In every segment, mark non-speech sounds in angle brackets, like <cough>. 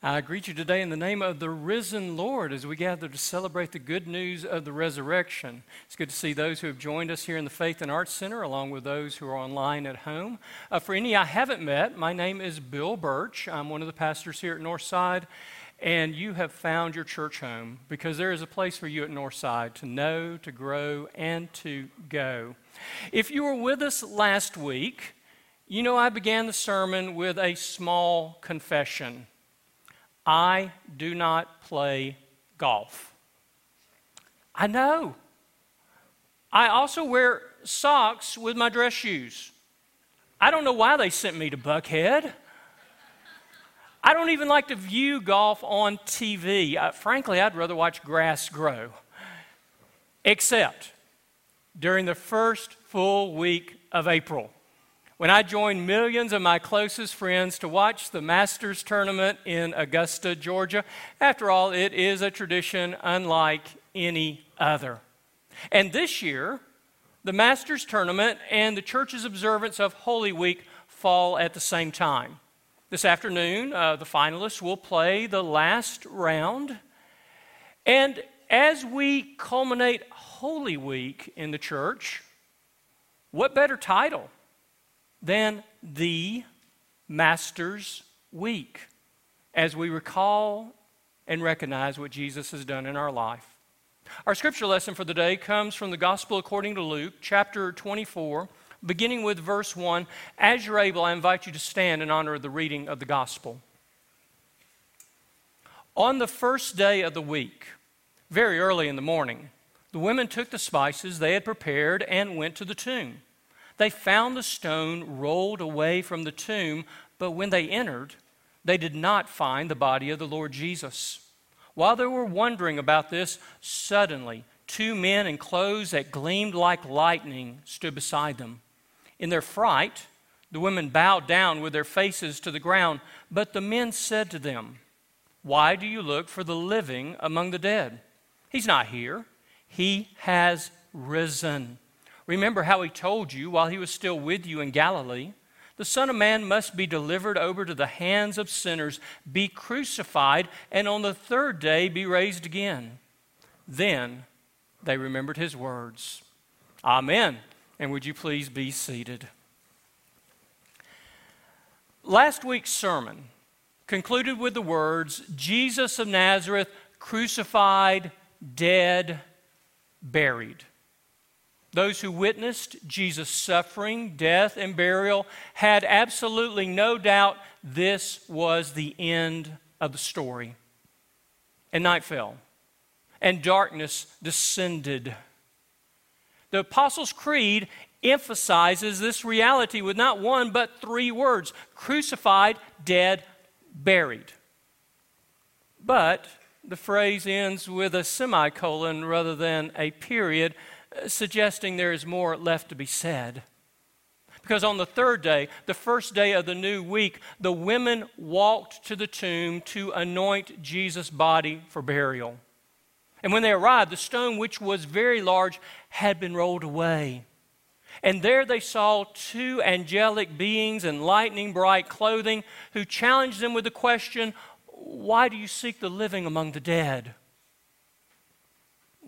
I greet you today in the name of the risen Lord as we gather to celebrate the good news of the resurrection. It's good to see those who have joined us here in the Faith and Arts Center, along with those who are online at home. Uh, for any I haven't met, my name is Bill Birch. I'm one of the pastors here at Northside, and you have found your church home because there is a place for you at Northside to know, to grow, and to go. If you were with us last week, you know I began the sermon with a small confession. I do not play golf. I know. I also wear socks with my dress shoes. I don't know why they sent me to Buckhead. I don't even like to view golf on TV. Frankly, I'd rather watch grass grow. Except during the first full week of April when I joined millions of my closest friends to watch the Masters tournament in Augusta, Georgia. After all, it is a tradition unlike any other. And this year, the Masters tournament and the church's observance of Holy Week fall at the same time. This afternoon, uh, the finalists will play the last round. And as we culminate Holy Week in the church, what better title than the Master's Week as we recall and recognize what Jesus has done in our life. Our scripture lesson for the day comes from the Gospel according to Luke, chapter 24, beginning with verse 1. As you're able, I invite you to stand in honor of the reading of the Gospel. On the first day of the week, very early in the morning, the women took the spices they had prepared and went to the tomb. They found the stone rolled away from the tomb, but when they entered, they did not find the body of the Lord Jesus. While they were wondering about this, suddenly two men in clothes that gleamed like lightning stood beside them. In their fright, the women bowed down with their faces to the ground, but the men said to them, Why do you look for the living among the dead? He's not here, he has risen. Remember how he told you while he was still with you in Galilee the Son of Man must be delivered over to the hands of sinners, be crucified, and on the third day be raised again. Then they remembered his words. Amen. And would you please be seated? Last week's sermon concluded with the words Jesus of Nazareth, crucified, dead, buried. Those who witnessed Jesus' suffering, death, and burial had absolutely no doubt this was the end of the story. And night fell, and darkness descended. The Apostles' Creed emphasizes this reality with not one but three words crucified, dead, buried. But the phrase ends with a semicolon rather than a period suggesting there is more left to be said. Because on the third day, the first day of the new week, the women walked to the tomb to anoint Jesus' body for burial. And when they arrived, the stone, which was very large, had been rolled away. And there they saw two angelic beings in lightning bright clothing who challenged them with the question Why do you seek the living among the dead?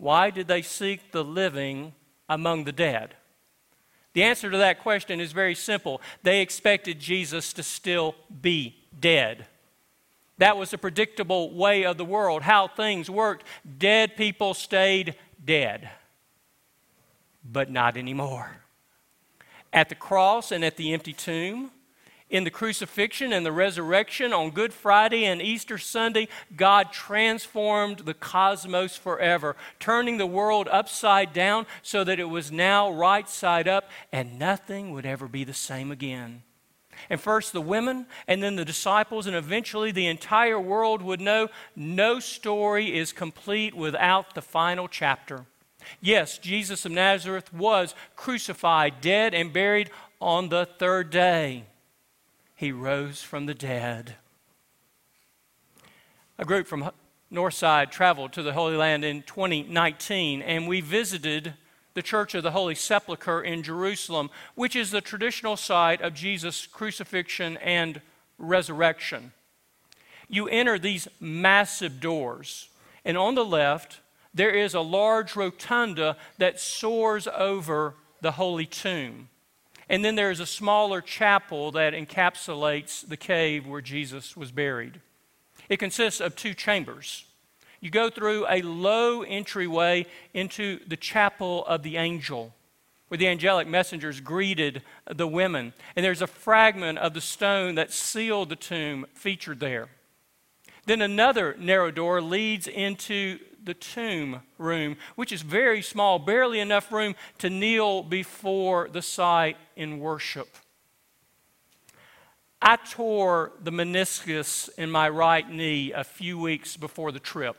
Why did they seek the living among the dead? The answer to that question is very simple. They expected Jesus to still be dead. That was a predictable way of the world, how things worked. Dead people stayed dead, but not anymore. At the cross and at the empty tomb, in the crucifixion and the resurrection on Good Friday and Easter Sunday, God transformed the cosmos forever, turning the world upside down so that it was now right side up and nothing would ever be the same again. And first the women, and then the disciples, and eventually the entire world would know no story is complete without the final chapter. Yes, Jesus of Nazareth was crucified, dead, and buried on the third day he rose from the dead. A group from Northside traveled to the Holy Land in 2019, and we visited the Church of the Holy Sepulchre in Jerusalem, which is the traditional site of Jesus' crucifixion and resurrection. you enter these massive doors. And on the left, there is a large rotunda that soars over the holy tomb. And then there is a smaller chapel that encapsulates the cave where Jesus was buried. It consists of two chambers. You go through a low entryway into the chapel of the angel, where the angelic messengers greeted the women. And there's a fragment of the stone that sealed the tomb featured there. Then another narrow door leads into the tomb room, which is very small, barely enough room to kneel before the site in worship. I tore the meniscus in my right knee a few weeks before the trip.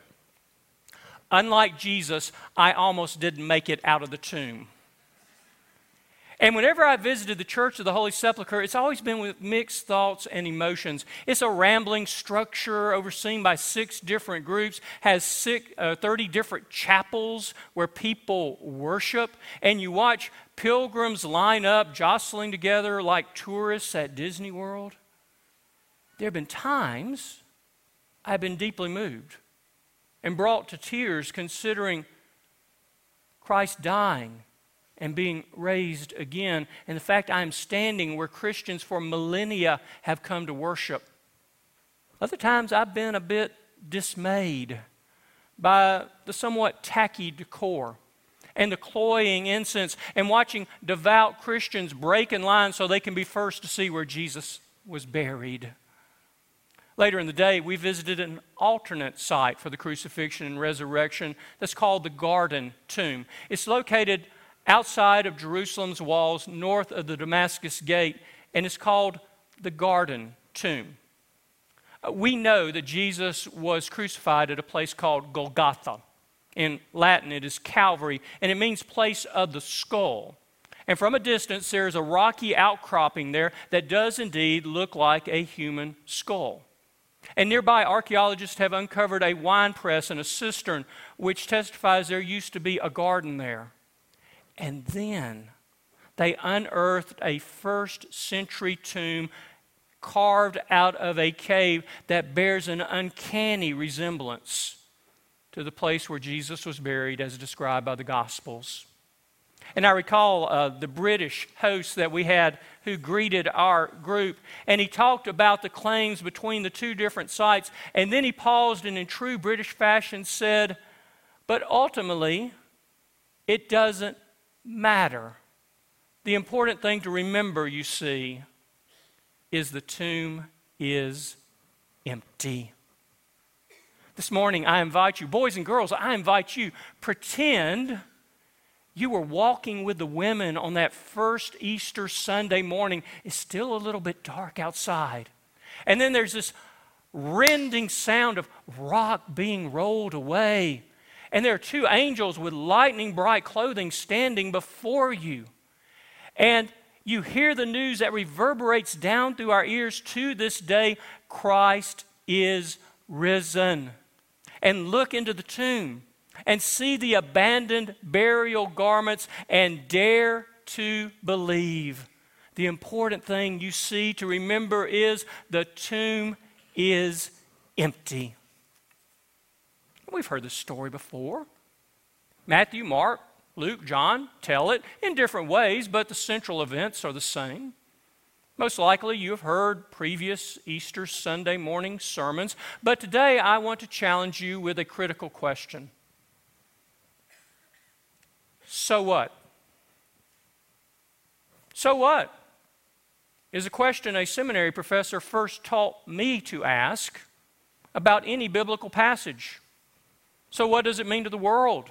Unlike Jesus, I almost didn't make it out of the tomb. And whenever I visited the Church of the Holy Sepulchre, it's always been with mixed thoughts and emotions. It's a rambling structure overseen by six different groups, has six, uh, 30 different chapels where people worship, and you watch pilgrims line up, jostling together like tourists at Disney World. There have been times I've been deeply moved and brought to tears considering Christ dying and being raised again, and the fact I am standing where Christians for millennia have come to worship. Other times I've been a bit dismayed by the somewhat tacky decor and the cloying incense and watching devout Christians break in line so they can be first to see where Jesus was buried. Later in the day, we visited an alternate site for the crucifixion and resurrection that's called the Garden Tomb. It's located outside of Jerusalem's walls, north of the Damascus Gate, and it's called the Garden Tomb. Uh, we know that Jesus was crucified at a place called Golgotha. In Latin, it is Calvary, and it means place of the skull. And from a distance, there is a rocky outcropping there that does indeed look like a human skull. And nearby, archaeologists have uncovered a wine press and a cistern, which testifies there used to be a garden there. And then they unearthed a first century tomb carved out of a cave that bears an uncanny resemblance to the place where Jesus was buried as described by the Gospels. And I recall uh, the British host that we had who greeted our group, and he talked about the claims between the two different sites. And then he paused and, in true British fashion, said, But ultimately, it doesn't matter. The important thing to remember, you see, is the tomb is empty. This morning, I invite you, boys and girls, I invite you, pretend you were walking with the women on that first Easter Sunday morning. It's still a little bit dark outside. And then there's this rending sound of rock being rolled away and there are two angels with lightning bright clothing standing before you. And you hear the news that reverberates down through our ears to this day Christ is risen. And look into the tomb and see the abandoned burial garments and dare to believe. The important thing you see to remember is the tomb is empty. We've heard this story before. Matthew, Mark, Luke, John tell it in different ways, but the central events are the same. Most likely, you have heard previous Easter Sunday morning sermons, but today I want to challenge you with a critical question. So what? So what? Is a question a seminary professor first taught me to ask about any biblical passage. So, what does it mean to the world?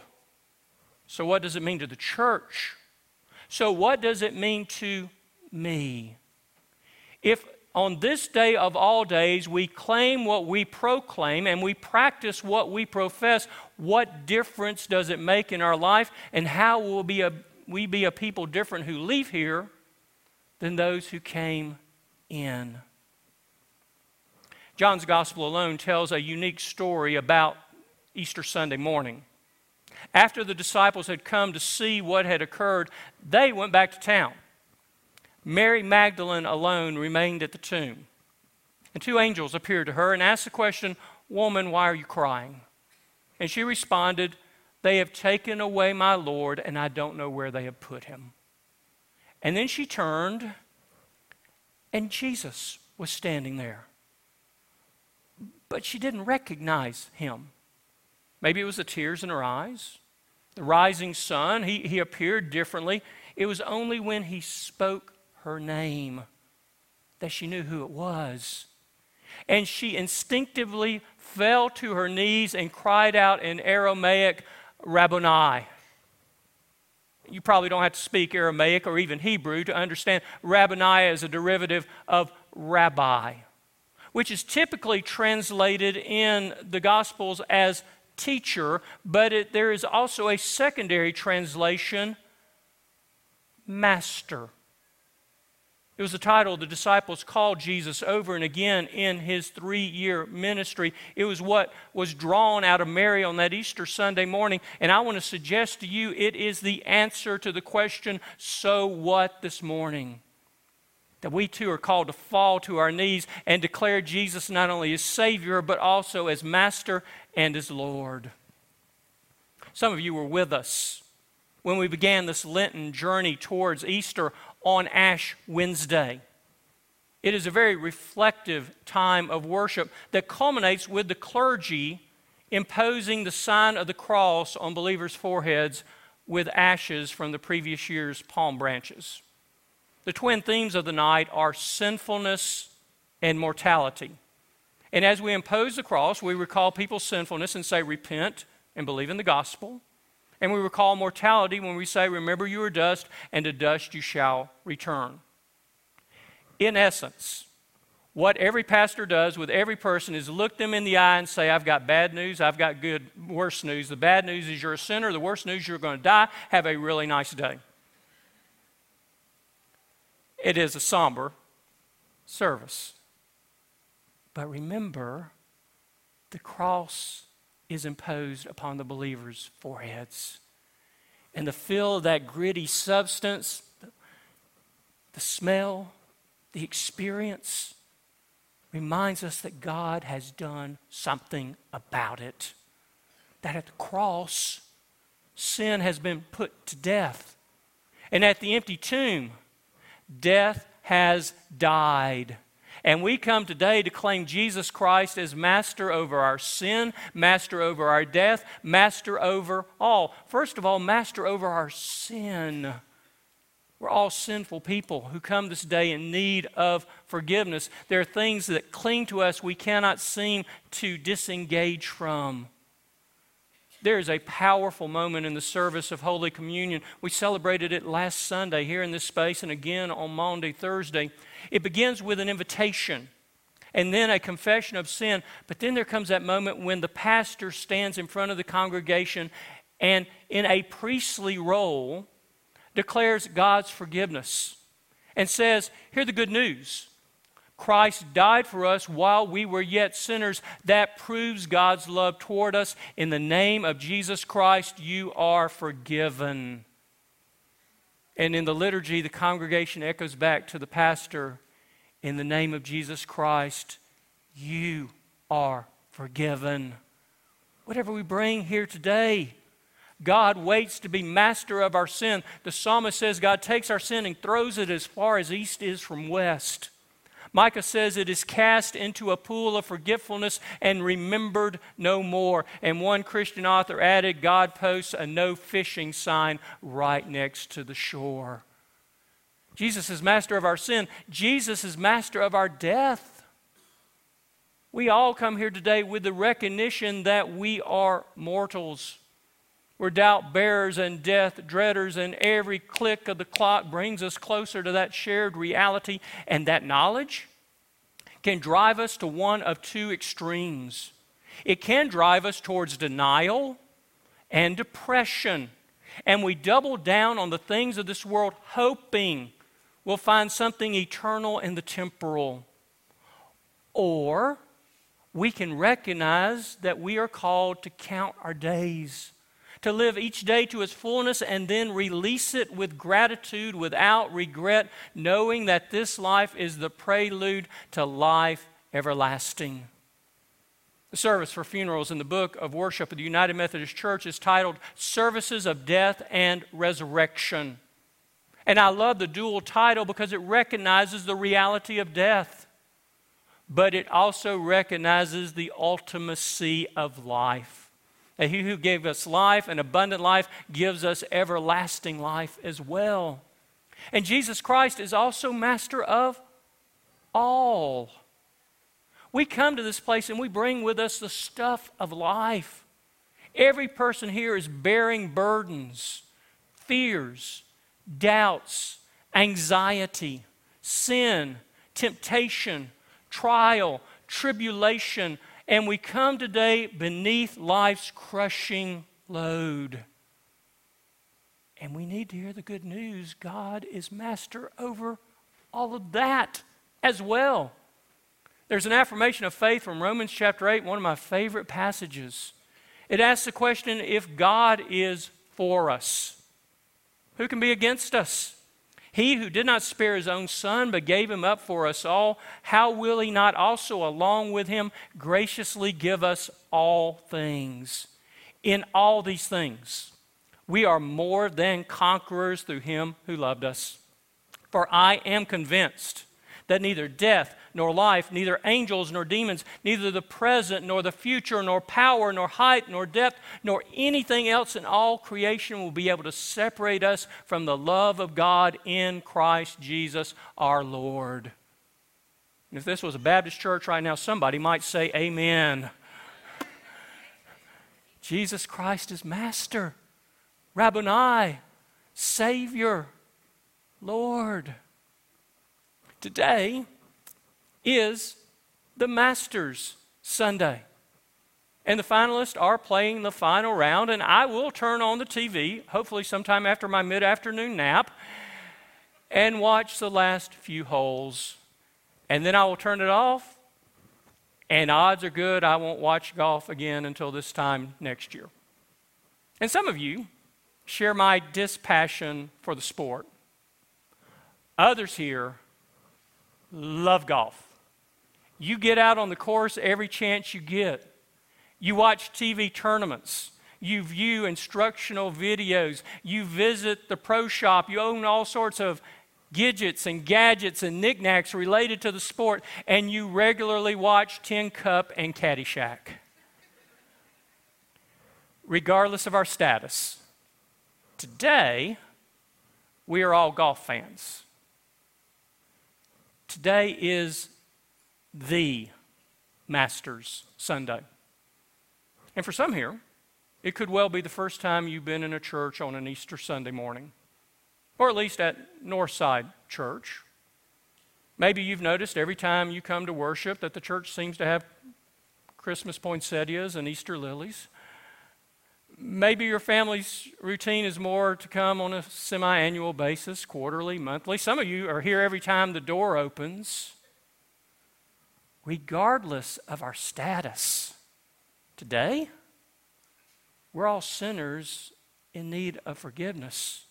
So, what does it mean to the church? So, what does it mean to me? If on this day of all days we claim what we proclaim and we practice what we profess, what difference does it make in our life? And how will be a, we be a people different who leave here than those who came in? John's gospel alone tells a unique story about Easter Sunday morning. After the disciples had come to see what had occurred, they went back to town. Mary Magdalene alone remained at the tomb. And two angels appeared to her and asked the question, Woman, why are you crying? And she responded, They have taken away my Lord, and I don't know where they have put him. And then she turned, and Jesus was standing there. But she didn't recognize him. Maybe it was the tears in her eyes, the rising sun. He, he appeared differently. It was only when he spoke her name that she knew who it was. And she instinctively fell to her knees and cried out in Aramaic, Rabboni. You probably don't have to speak Aramaic or even Hebrew to understand Rabboni is a derivative of rabbi, which is typically translated in the Gospels as teacher, but it, there is also a secondary translation, master. It was the title the disciples called Jesus over and again in his three year ministry. It was what was drawn out of Mary on that Easter Sunday morning. And I want to suggest to you it is the answer to the question, so what this morning? That we too are called to fall to our knees and declare Jesus not only as Savior, but also as Master and as Lord. Some of you were with us when we began this Lenten journey towards Easter on Ash Wednesday. It is a very reflective time of worship that culminates with the clergy imposing the sign of the cross on believers' foreheads with ashes from the previous year's palm branches. The twin themes of the night are sinfulness and mortality. And as we impose the cross, we recall people's sinfulness and say, Repent and believe in the gospel. And we recall mortality when we say, Remember you are dust, and to dust you shall return. In essence, what every pastor does with every person is look them in the eye and say, I've got bad news, I've got good, worse news. The bad news is you're a sinner, the worst news you're going to die. Have a really nice day. It is a somber service. But remember, the cross is imposed upon the believers' foreheads. And the feel of that gritty substance, the, smell, the experience reminds us that God has done something about it. That at the cross, sin has been put to death. And at the empty tomb, death has died. And we come today to claim Jesus Christ as master over our sin, master over our death, master over all. First of all, master over our sin. We're all sinful people who come this day in need of forgiveness. There are things that cling to us we cannot seem to disengage from. There is a powerful moment in the service of Holy Communion. We celebrated it last Sunday here in this space and again on Maundy, Thursday. It begins with an invitation and then a confession of sin. But then there comes that moment when the pastor stands in front of the congregation and, in a priestly role, declares God's forgiveness and says, Hear the good news. Christ died for us while we were yet sinners. That proves God's love toward us. In the name of Jesus Christ, you are forgiven. And in the liturgy, the congregation echoes back to the pastor In the name of Jesus Christ, you are forgiven. Whatever we bring here today, God waits to be master of our sin. The psalmist says God takes our sin and throws it as far as east is from west. Micah says it is cast into a pool of forgetfulness and remembered no more. And one Christian author added God posts a no fishing sign right next to the shore. Jesus is master of our sin, Jesus is master of our death. We all come here today with the recognition that we are mortals. We're doubt bearers and death dreaders, and every click of the clock brings us closer to that shared reality. And that knowledge can drive us to one of two extremes. It can drive us towards denial and depression. And we double down on the things of this world, hoping we'll find something eternal in the temporal. Or we can recognize that we are called to count our days to live each day to its fullness and then release it with gratitude without regret, knowing that this life is the prelude to life everlasting. The service for funerals in the book of worship of the United Methodist Church is titled Services of Death and Resurrection. And I love the dual title because it recognizes the reality of death, but it also recognizes the ultimacy of life. That he who gave us life, and abundant life, gives us everlasting life as well. And Jesus Christ is also master of all. We come to this place and we bring with us the stuff of life. Every person here is bearing burdens, fears, doubts, anxiety, sin, temptation, trial, tribulation, and we come today beneath life's crushing load. And we need to hear the good news God is master over all of that as well. There's an affirmation of faith from Romans chapter 8, one of my favorite passages. It asks the question if God is for us, who can be against us? He who did not spare his own son, but gave him up for us all, how will he not also, along with him, graciously give us all things? In all these things, we are more than conquerors through him who loved us. For I am convinced that neither death nor life, neither angels nor demons, neither the present nor the future, nor power, nor height, nor depth, nor anything else in all creation will be able to separate us from the love of God in Christ Jesus our Lord. And if this was a Baptist church right now, somebody might say, Amen. <laughs> Jesus Christ is Master, Rabboni, Savior, Lord. Today is the Masters Sunday. And the finalists are playing the final round, and I will turn on the TV, hopefully sometime after my mid afternoon nap, and watch the last few holes. And then I will turn it off, and odds are good I won't watch golf again until this time next year. And some of you share my dispassion for the sport. Others here love golf. You get out on the course every chance you get. You watch TV tournaments. You view instructional videos. You visit the pro shop. You own all sorts of gadgets and gadgets and knickknacks related to the sport. And you regularly watch Tin Cup and Caddyshack. Regardless of our status, today we are all golf fans. Today is the Master's Sunday. And for some here, it could well be the first time you've been in a church on an Easter Sunday morning, or at least at Northside Church. Maybe you've noticed every time you come to worship that the church seems to have Christmas poinsettias and Easter lilies. Maybe your family's routine is more to come on a semi annual basis, quarterly, monthly. Some of you are here every time the door opens. Regardless of our status, today, we're all sinners in need of forgiveness.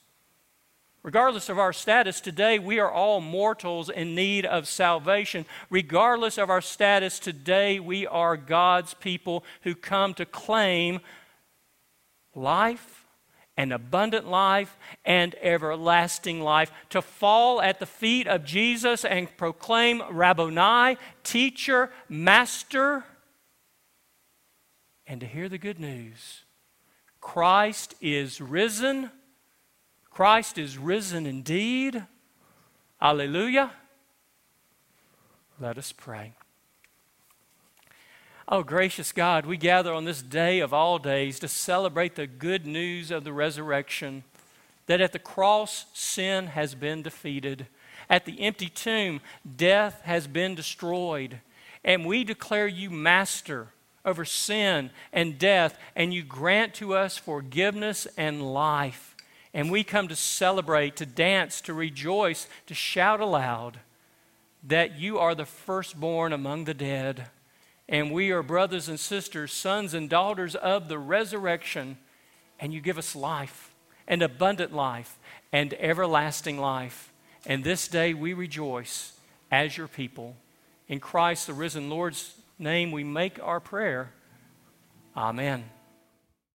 Regardless of our status today, we are all mortals in need of salvation. Regardless of our status today, we are God's people who come to claim life and abundant life and everlasting life, to fall at the feet of Jesus and proclaim Rabboni, teacher, master, and to hear the good news. Christ is risen. Christ is risen indeed. Hallelujah. Let us pray. Oh, gracious God, we gather on this day of all days to celebrate the good news of the resurrection that at the cross, sin has been defeated. At the empty tomb, death has been destroyed. And we declare you master over sin and death, and you grant to us forgiveness and life. And we come to celebrate, to dance, to rejoice, to shout aloud that you are the firstborn among the dead and we are brothers and sisters, sons and daughters of the resurrection, and you give us life, and abundant life, and everlasting life. And this day we rejoice as your people. In Christ, the risen Lord's name, we make our prayer. Amen.